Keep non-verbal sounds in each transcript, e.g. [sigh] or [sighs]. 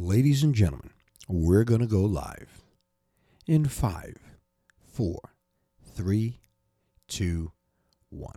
Ladies and gentlemen, we're going to go live in five, four, three, two, one.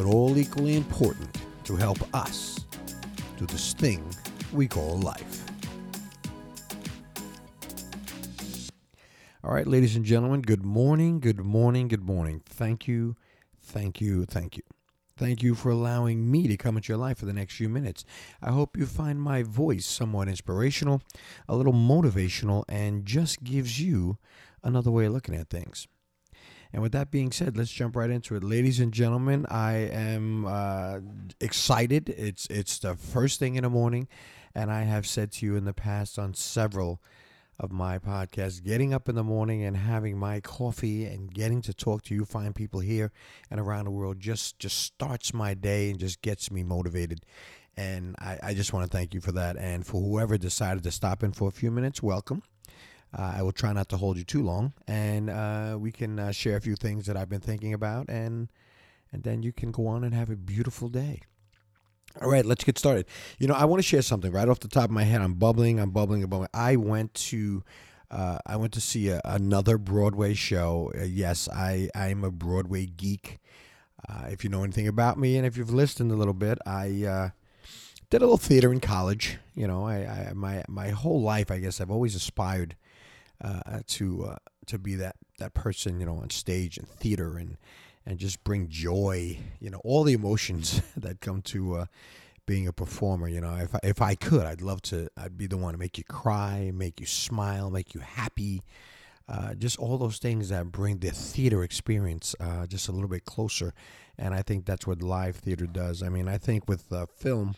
but all equally important to help us do this thing we call life. All right, ladies and gentlemen, good morning, good morning, good morning. Thank you, thank you, thank you. Thank you for allowing me to come into your life for the next few minutes. I hope you find my voice somewhat inspirational, a little motivational, and just gives you another way of looking at things. And with that being said, let's jump right into it, ladies and gentlemen. I am uh, excited. It's it's the first thing in the morning, and I have said to you in the past on several of my podcasts, getting up in the morning and having my coffee and getting to talk to you fine people here and around the world just just starts my day and just gets me motivated. And I, I just want to thank you for that. And for whoever decided to stop in for a few minutes, welcome. Uh, I will try not to hold you too long, and uh, we can uh, share a few things that I've been thinking about, and and then you can go on and have a beautiful day. All right, let's get started. You know, I want to share something right off the top of my head. I'm bubbling. I'm bubbling. I'm bubbling. I went to. Uh, I went to see a, another Broadway show. Uh, yes, I I'm a Broadway geek. Uh, if you know anything about me, and if you've listened a little bit, I did a little theater in college. You know, I, I my my whole life, I guess, I've always aspired uh, to uh, to be that that person, you know, on stage and theater and and just bring joy, you know, all the emotions [laughs] that come to uh, being a performer. You know, if I, if I could, I'd love to. I'd be the one to make you cry, make you smile, make you happy. Uh, just all those things that bring the theater experience uh, just a little bit closer, and I think that's what live theater does. I mean, I think with uh, film,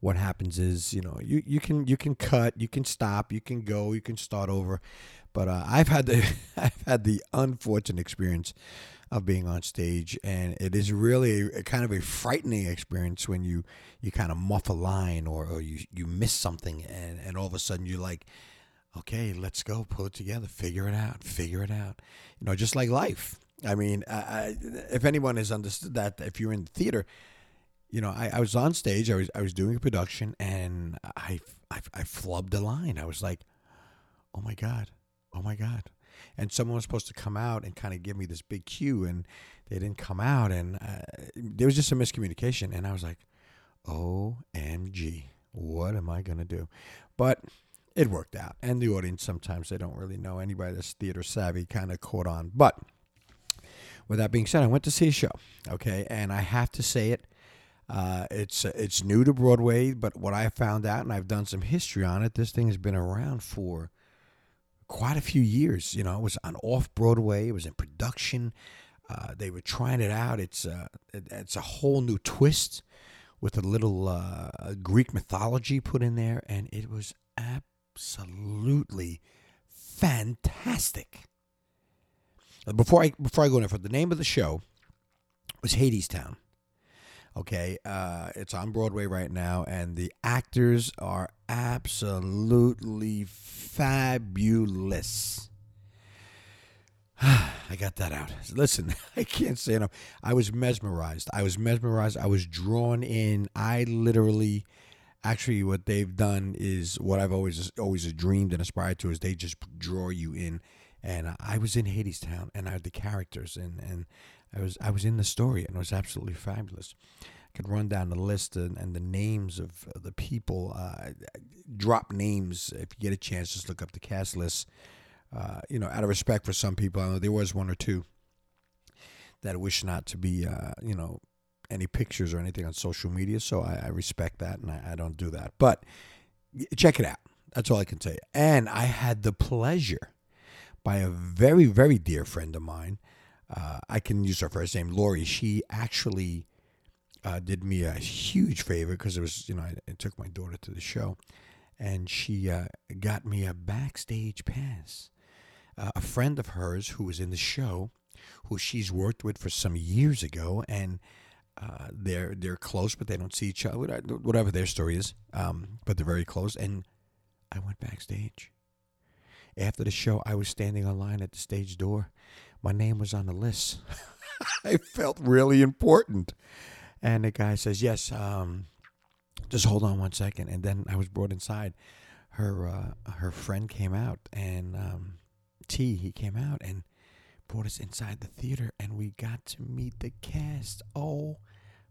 what happens is you know you, you can you can cut you can stop you can go you can start over. But uh, I've had the [laughs] I've had the unfortunate experience of being on stage and it is really a, kind of a frightening experience when you you kind of muff a line or, or you you miss something and, and all of a sudden you're like okay let's go pull it together figure it out figure it out. You know just like life. I mean I, I, if anyone has understood that if you're in the theater you know, I, I was on stage. I was I was doing a production, and I, I I flubbed a line. I was like, "Oh my god, oh my god!" And someone was supposed to come out and kind of give me this big cue, and they didn't come out, and uh, there was just a miscommunication. And I was like, "OMG, what am I gonna do?" But it worked out, and the audience sometimes they don't really know anybody that's theater savvy kind of caught on. But with that being said, I went to see a show, okay, and I have to say it uh, it's it's new to Broadway, but what I found out, and I've done some history on it, this thing has been around for quite a few years. You know, it was on off Broadway, it was in production. Uh, they were trying it out. It's uh, it, it's a whole new twist with a little uh, Greek mythology put in there, and it was absolutely fantastic. Before I before I go any further, the name of the show was Hadestown. Okay, uh, it's on Broadway right now, and the actors are absolutely fabulous. [sighs] I got that out. Listen, [laughs] I can't say enough. I was mesmerized. I was mesmerized. I was drawn in. I literally, actually, what they've done is what I've always always dreamed and aspired to. Is they just draw you in. And I was in Hadestown, and I had the characters, and and I was I was in the story, and it was absolutely fabulous. I could run down the list and, and the names of the people. Uh, drop names if you get a chance. Just look up the cast list. Uh, you know, out of respect for some people, I know there was one or two that wish not to be, uh, you know, any pictures or anything on social media, so I, I respect that and I, I don't do that. But check it out. That's all I can tell you. And I had the pleasure by a very, very dear friend of mine. Uh, I can use her first name, Lori. She actually uh, did me a huge favor because it was, you know, I, I, took my daughter to the show, and she uh, got me a backstage pass. Uh, a friend of hers who was in the show, who she's worked with for some years ago, and uh, they're they're close, but they don't see each other. Whatever their story is, um, but they're very close. And I went backstage. After the show, I was standing online at the stage door. My name was on the list. [laughs] I felt really important. And the guy says, "Yes, um, just hold on one second. And then I was brought inside. Her uh, her friend came out, and um, T he came out and brought us inside the theater, and we got to meet the cast. Oh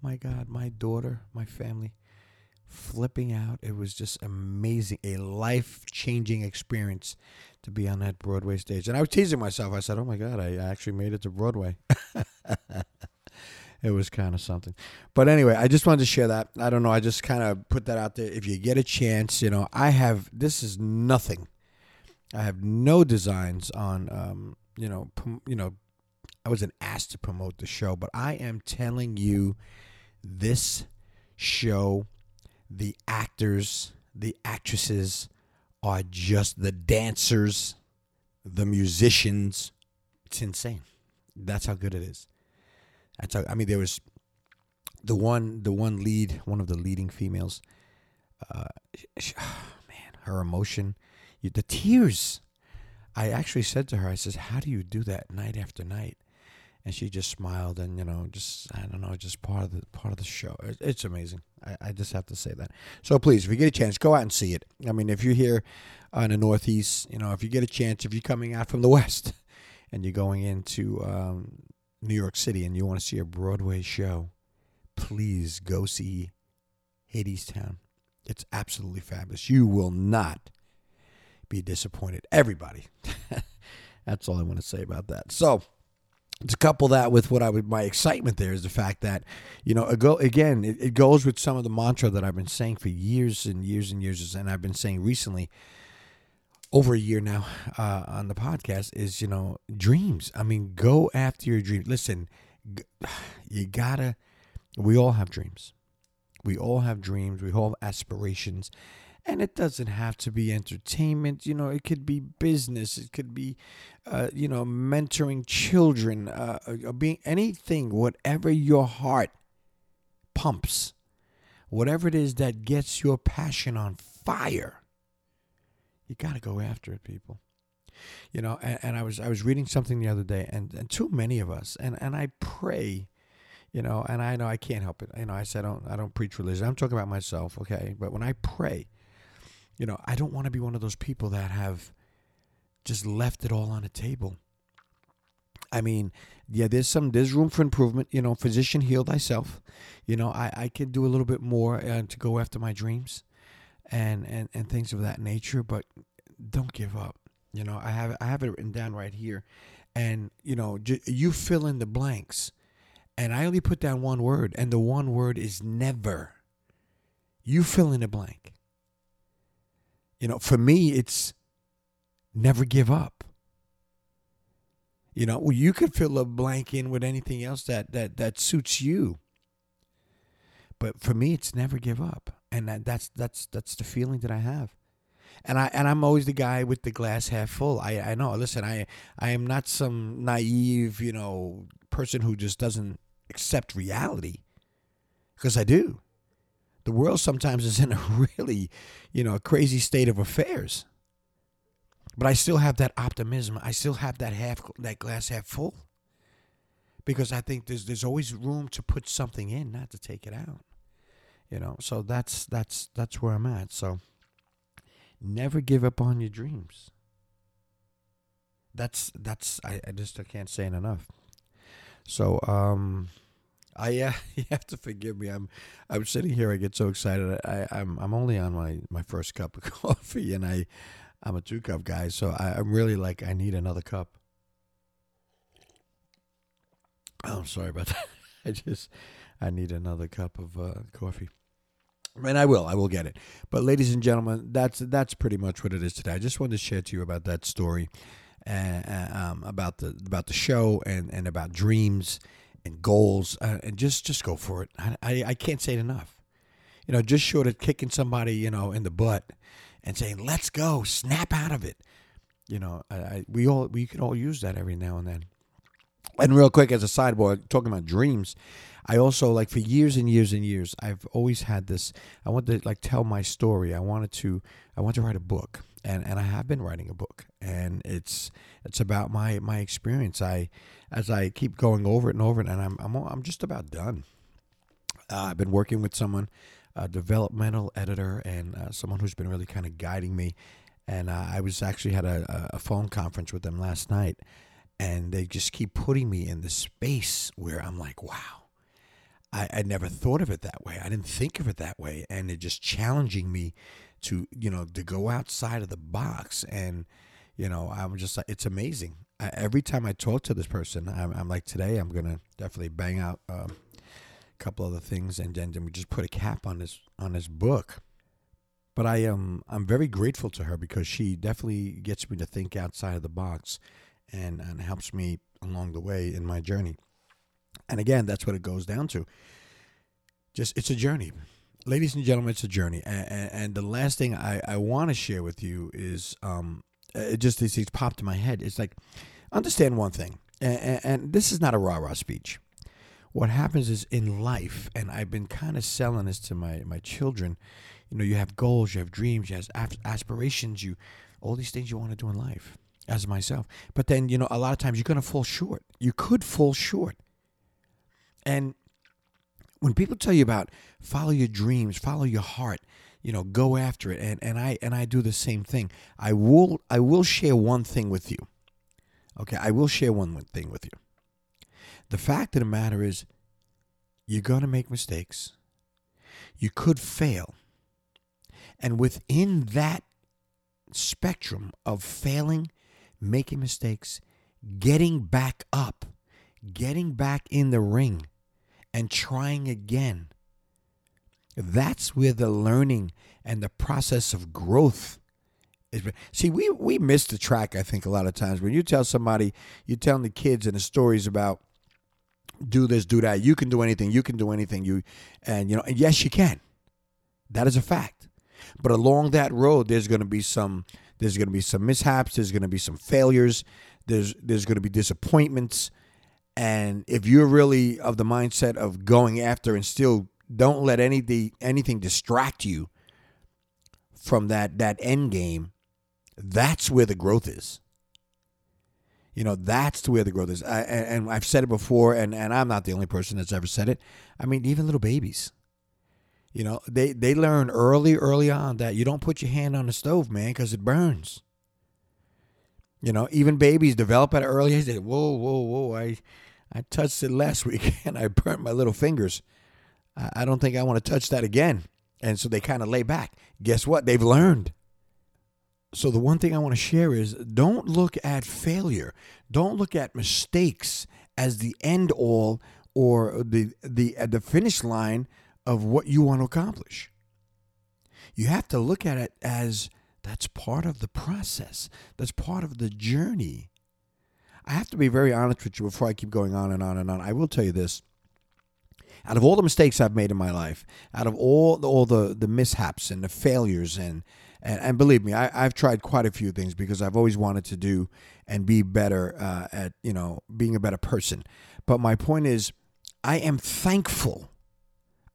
my God, my daughter, my family, flipping out. It was just amazing, a life changing experience to be on that Broadway stage. And I was teasing myself. I said, "Oh my God, I actually made it to Broadway." [laughs] it was kind of something. But anyway, I just wanted to share that. I don't know. I just kind of put that out there. If you get a chance, you know, I have this is nothing. I have no designs on, um, you know, you know, I wasn't asked to promote the show, but I am telling you, this show, the actors, the actresses are just the dancers, the musicians. It's insane. That's how good it is. That's how, I mean, there was the one, the one lead, one of the leading females. Uh, she, oh, [sighs] man, her emotion, the tears. I actually said to her, I says, "How do you do that night after night?" And she just smiled, and you know, just I don't know, just part of the part of the show. It's amazing. I, I just have to say that. So please, if you get a chance, go out and see it. I mean, if you're here in the Northeast, you know, if you get a chance, if you're coming out from the [laughs] West, and you're going into um, New York City and you want to see a Broadway show, please go see Hadestown. It's absolutely fabulous. You will not be disappointed. Everybody. [laughs] That's all I want to say about that. So, to couple that with what I would my excitement there is the fact that you know again it, goes with some of the mantra that I've been saying for years and years and years and I've been saying recently over a year now uh, on the podcast is you know dreams. I mean, go after your dreams. Listen, [sighs] you gotta. We all have dreams. We all have dreams. We all have aspirations, and it doesn't have to be entertainment. You know, it could be business. It could be, uh, you know, mentoring children. Uh, uh being anything, whatever your heart pumps, whatever it is that gets your passion on fire you got to go after it, people. You know, and, and, I was I was reading something the other day, and, and too many of us, and, and I pray, you know, and I know I can't help it. You know, I said I don't I don't preach religion. I'm talking about myself, okay? But when I pray, you know, I don't want to be one of those people that have just left it all on the table. I mean, yeah, there's some there's room for improvement. You know, physician heal thyself. You know, I I could do a little bit more uh, to go after my dreams and, and, and things of that nature. But don't give up. You know, I have I have it written down right here, and you know, j- you fill in the blanks, and I only put down one word, and the one word is never. You fill in the blank. You know, for me, it's never give up. You know, well, you could fill a blank in with anything else that that that suits you. But for me, it's never give up and that, that's that's that's the feeling that I have. And I and I'm always the guy with the glass half full. I I know. Listen, I I am not some naive, you know, person who just doesn't accept reality. Because I do. The world sometimes is in a [laughs] really, you know, a crazy state of affairs. But I still have that optimism. I still have that half that glass half full. Because I think there's there's always room to put something in, not to take it out you know so that's that's that's where i'm at so never give up on your dreams that's that's i, I just I can't say it enough so um I uh, [laughs] you have to forgive me. I'm I'm sitting here. I get so excited. I I'm I'm only on my my first cup of [laughs] coffee, and I I'm a two cup guy. So I, I'm really like I need another cup. Oh, I'm sorry about [laughs] that. I just I need another cup of uh, coffee. And I will, I will get it. But ladies and gentlemen, that's that's pretty much what it is today. I just wanted to share to you about that story, uh, um, about the about the show and and about dreams and goals, uh, and just just go for it. I, I I can't say it enough. You know, just short of kicking somebody, you know, in the butt and saying, "Let's go, snap out of it." You know, I, I we all we can all use that every now and then. And real quick, as a sideboard, talking about dreams, I also like for years and years and years, I've always had this. I wanted to like tell my story. I wanted to. I want to write a book, and and I have been writing a book, and it's it's about my my experience. I as I keep going over it and over it, and I'm I'm I'm just about done. Uh, I've been working with someone, a developmental editor, and uh, someone who's been really kind of guiding me. And uh, I was actually had a, a phone conference with them last night and they just keep putting me in the space where I'm like, wow, I, I never thought of it that way. I didn't think of it that way. And they're just challenging me to, you know, to go outside of the box. And, you know, I'm just like, it's amazing. I, every time I talk to this person, I'm, I'm like, today I'm to definitely bang out um, a couple other things and then, then we just put a cap on this, on this book. But I am, um, I'm very grateful to her because she definitely gets me to think outside of the box and, and helps me along the way in my journey. And again, that's what it goes down to. Just it's a journey. Ladies and gentlemen, it's a journey. And, and the last thing I, I want to share with you is um, it just these popped in my head. It's like, understand one thing, and, and this is not a rah rah speech. What happens is in life, and I've been kind of selling this to my, my children. You know, you have goals, you have dreams, you have aspirations, you all these things you want to do in life as myself. But then, you know, a lot of times you're going to fall short. You could fall short. And when people tell you about follow your dreams, follow your heart, you know, go after it. And, and I and I do the same thing. I will I will share one thing with you. Okay, I will share one thing with you. The fact of the matter is you're going to make mistakes. You could fail. And within that spectrum of failing making mistakes, getting back up, getting back in the ring, and trying again. That's where the learning and the process of growth is. See, we, we miss the track, I think, a lot of times. When you tell somebody, you're telling the kids and the stories about do this, do that. You can do anything. You can do anything. You and you know, and yes, you can. That is a fact. But along that road, there's going to be some there's to be some mishaps. There's going to be some failures. There's there's going to be disappointments. And if you're really of the mindset of going after and still don't let anything anything distract you from that that end game, that's where the growth is. You know, that's where the growth is. I, and I've said it before, and, and I'm not the only person that's ever said it. I mean, even little babies. You know, they, they learn early, early on that you don't put your hand on the stove, man, because it burns. You know, even babies develop at an early age. They, whoa, whoa, whoa! I, I touched it last [laughs] week and I burnt my little fingers. I, don't think I want to touch that again. And so they kind of lay back. Guess what? They've learned. So the one thing I want to share is don't look at failure. Don't look at mistakes as the end all or the the uh, the finish line of what you want to accomplish. You have to look at it as that's part of the process, that's part of the journey. I have to be very honest with you before I keep going on and on and on. I will tell you this. Out of all the mistakes I've made in my life, out of all the, all the, the mishaps and the failures, and, and, and believe me, I, I've tried quite a few things because I've always wanted to do and be better uh, at, you know, being a better person. But my point is, I am thankful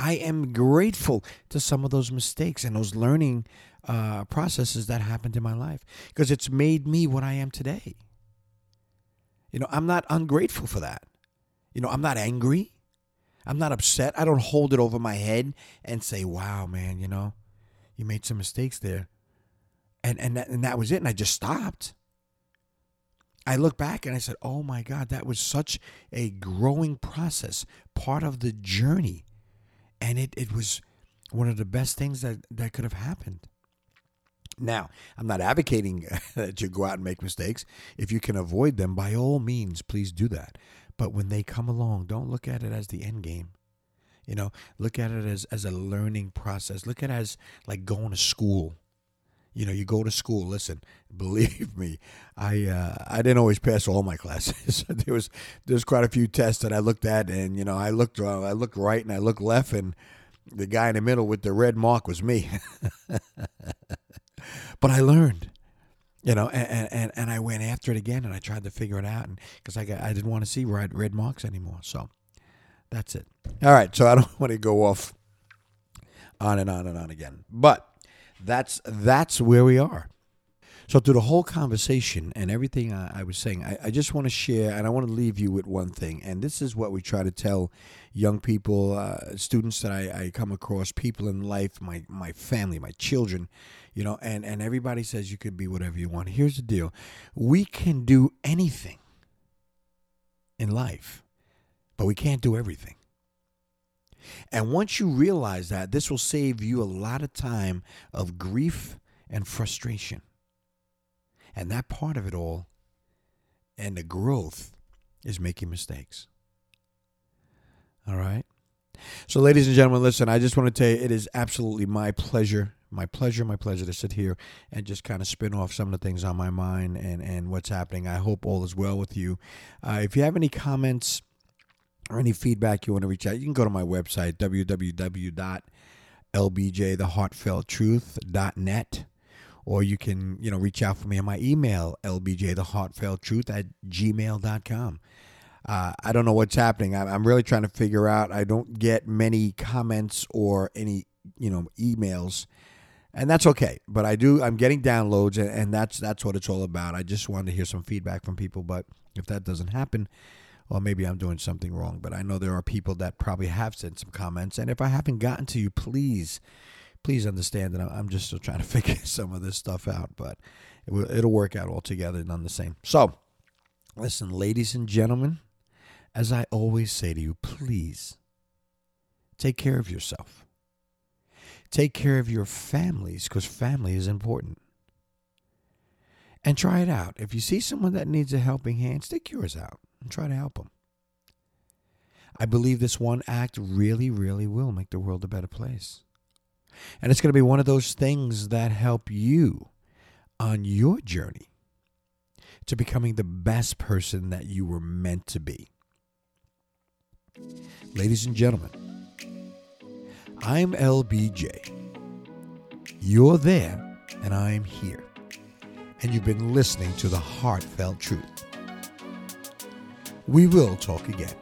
I am grateful to some of those mistakes and those learning uh, processes that happened in my life because it's made me what I am today. You know, I'm not ungrateful for that. You know, I'm not angry. I'm not upset. I don't hold it over my head and say, "Wow, man, you know, you made some mistakes there," and and that, and that was it. And I just stopped. I look back and I said, "Oh my God, that was such a growing process, part of the journey." and it, it was one of the best things that, that could have happened. Now, I'm not advocating [laughs] that you go out and make mistakes. If you can avoid them, by all means, please do that. But when they come along, don't look at it as the end game. You know, look at it as, as a learning process. Look at it as like going to school. You know, you go to school. Listen, [laughs] believe me, I uh, I didn't always pass all my classes. [laughs] there was there's quite a few tests that I looked at, and you know, I looked uh, I looked right and I looked left, and the guy in the middle with the red mark was me. But I learned, you know, and, and and I went after it again, and I tried to figure it out, because I I didn't want to see red red marks anymore, so that's it. All right, so I don't [laughs] want to go off on and on and on again, but that's that's where we are. So through the whole conversation and everything I, I was saying, I, I just want to share and I want to leave you with one thing. And this is what we try to tell young people, uh, students that I, I come across, people in life, my my family, my children, you know, and, and everybody says you could be whatever you want. Here's the deal. We can do anything in life, but we can't do everything. And once you realize that, this will save you a lot of time of grief and frustration. And that part of it all and the growth is making mistakes. All right. So, ladies and gentlemen, listen, I just want to tell you it is absolutely my pleasure, my pleasure, my pleasure to sit here and just kind of spin off some of the things on my mind and, and what's happening. I hope all is well with you. Uh, if you have any comments, or any feedback you want to reach out, you can go to my website, www.lbjtheheartfelttruth.net. Or you can, you know, reach out for me on my email, lbjtheheartfelttruth at gmail.com. Uh, I don't know what's happening. I'm really trying to figure out. I don't get many comments or any, you know, emails, and that's okay. But I do. I'm getting downloads, and, and that's that's what it's all about. I just wanted to hear some feedback from people. But if that doesn't happen, or maybe I'm doing something wrong, but I know there are people that probably have sent some comments. And if I haven't gotten to you, please, please understand that I'm just still trying to [laughs] figure some of this stuff out, but it will, it'll work out altogether none the same. So, listen, ladies and gentlemen, as I always say to you, please take care of yourself. Take care of your families because family is important. And try it out. If you see someone that needs a helping hand, stick yours out and try to help them. I believe this one act really, really will make the world a better place. And it's going to be one of those things that help you on your journey to becoming the best person that you were meant to be. Ladies and gentlemen, I'm LBJ. You're there, and I'm here. And you've been listening to the Heartfelt Truth. We will talk again.